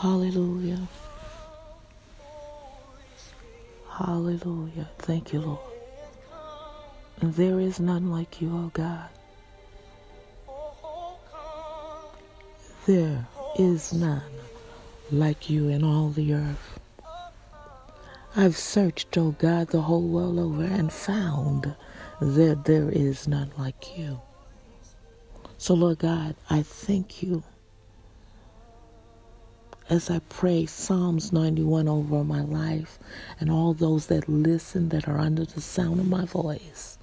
Hallelujah. Hallelujah. Thank you, Lord. And there is none like you, O God. There is none like you in all the earth. I've searched, O God, the whole world over and found that there is none like you. So, Lord God, I thank you as I pray Psalms 91 over my life and all those that listen that are under the sound of my voice.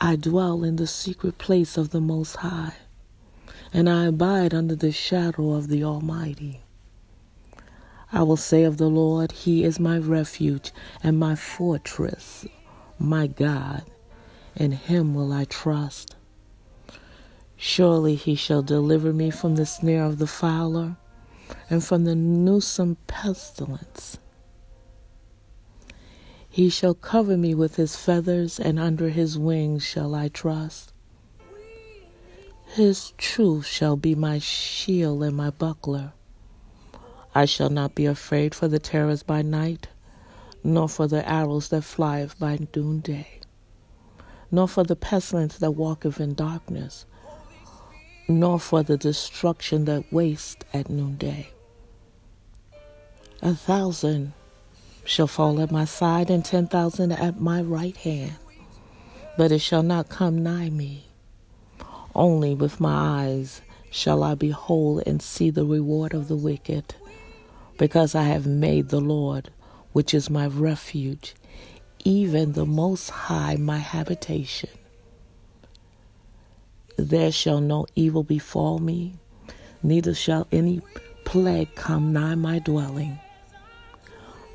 I dwell in the secret place of the Most High, and I abide under the shadow of the Almighty. I will say of the Lord, He is my refuge and my fortress, my God. In Him will I trust. Surely He shall deliver me from the snare of the fowler and from the noosome pestilence. He shall cover me with his feathers, and under his wings shall I trust. His truth shall be my shield and my buckler. I shall not be afraid for the terrors by night, nor for the arrows that flieth by noonday, nor for the pestilence that walketh in darkness, nor for the destruction that wastes at noonday. A thousand shall fall at my side, and ten thousand at my right hand, but it shall not come nigh me. Only with my eyes shall I behold and see the reward of the wicked because I have made the Lord, which is my refuge, even the Most High my habitation. There shall no evil befall me, neither shall any plague come nigh my dwelling.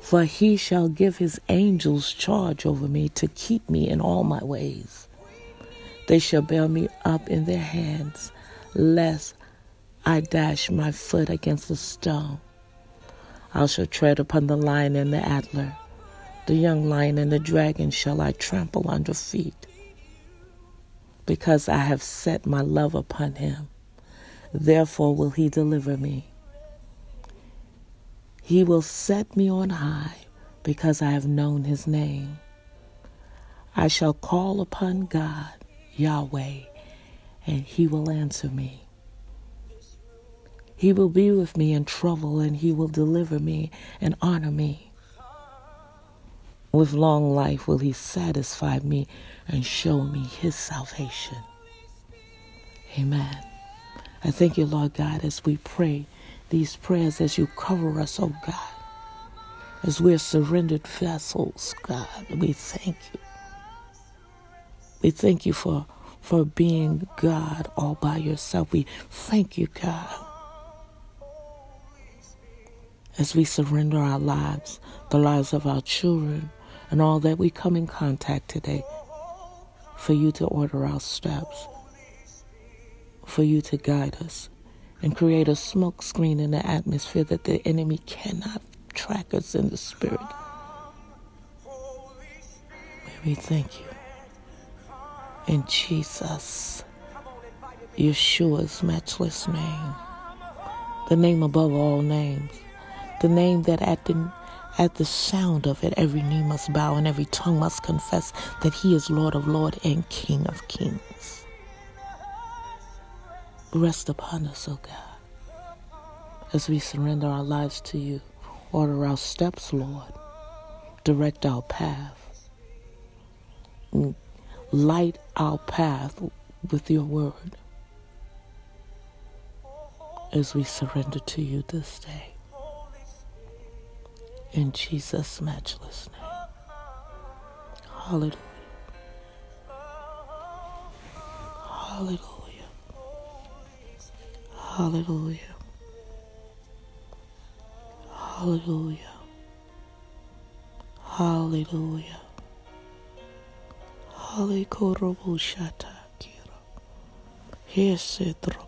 For he shall give his angels charge over me to keep me in all my ways. They shall bear me up in their hands, lest I dash my foot against a stone. I shall tread upon the lion and the adder. The young lion and the dragon shall I trample under feet. Because I have set my love upon him, therefore will he deliver me. He will set me on high because I have known his name. I shall call upon God, Yahweh, and he will answer me. He will be with me in trouble, and He will deliver me and honor me. With long life will He satisfy me and show me His salvation. Amen. I thank you, Lord God, as we pray these prayers, as you cover us, oh God, as we're surrendered vessels, God. We thank you. We thank you for, for being God all by yourself. We thank you, God as we surrender our lives, the lives of our children, and all that we come in contact today, for you to order our steps, for you to guide us, and create a smoke screen in the atmosphere that the enemy cannot track us in the spirit. May we thank you. In Jesus, Yeshua's matchless name, the name above all names the name that at the at the sound of it every knee must bow and every tongue must confess that he is Lord of Lords and King of Kings. Rest upon us, O God, as we surrender our lives to you. Order our steps, Lord. Direct our path. Light our path with your word as we surrender to you this day. In Jesus' matchless name. Hallelujah. Hallelujah. Hallelujah. Hallelujah. Hallelujah. Hallelujah. Hallelujah.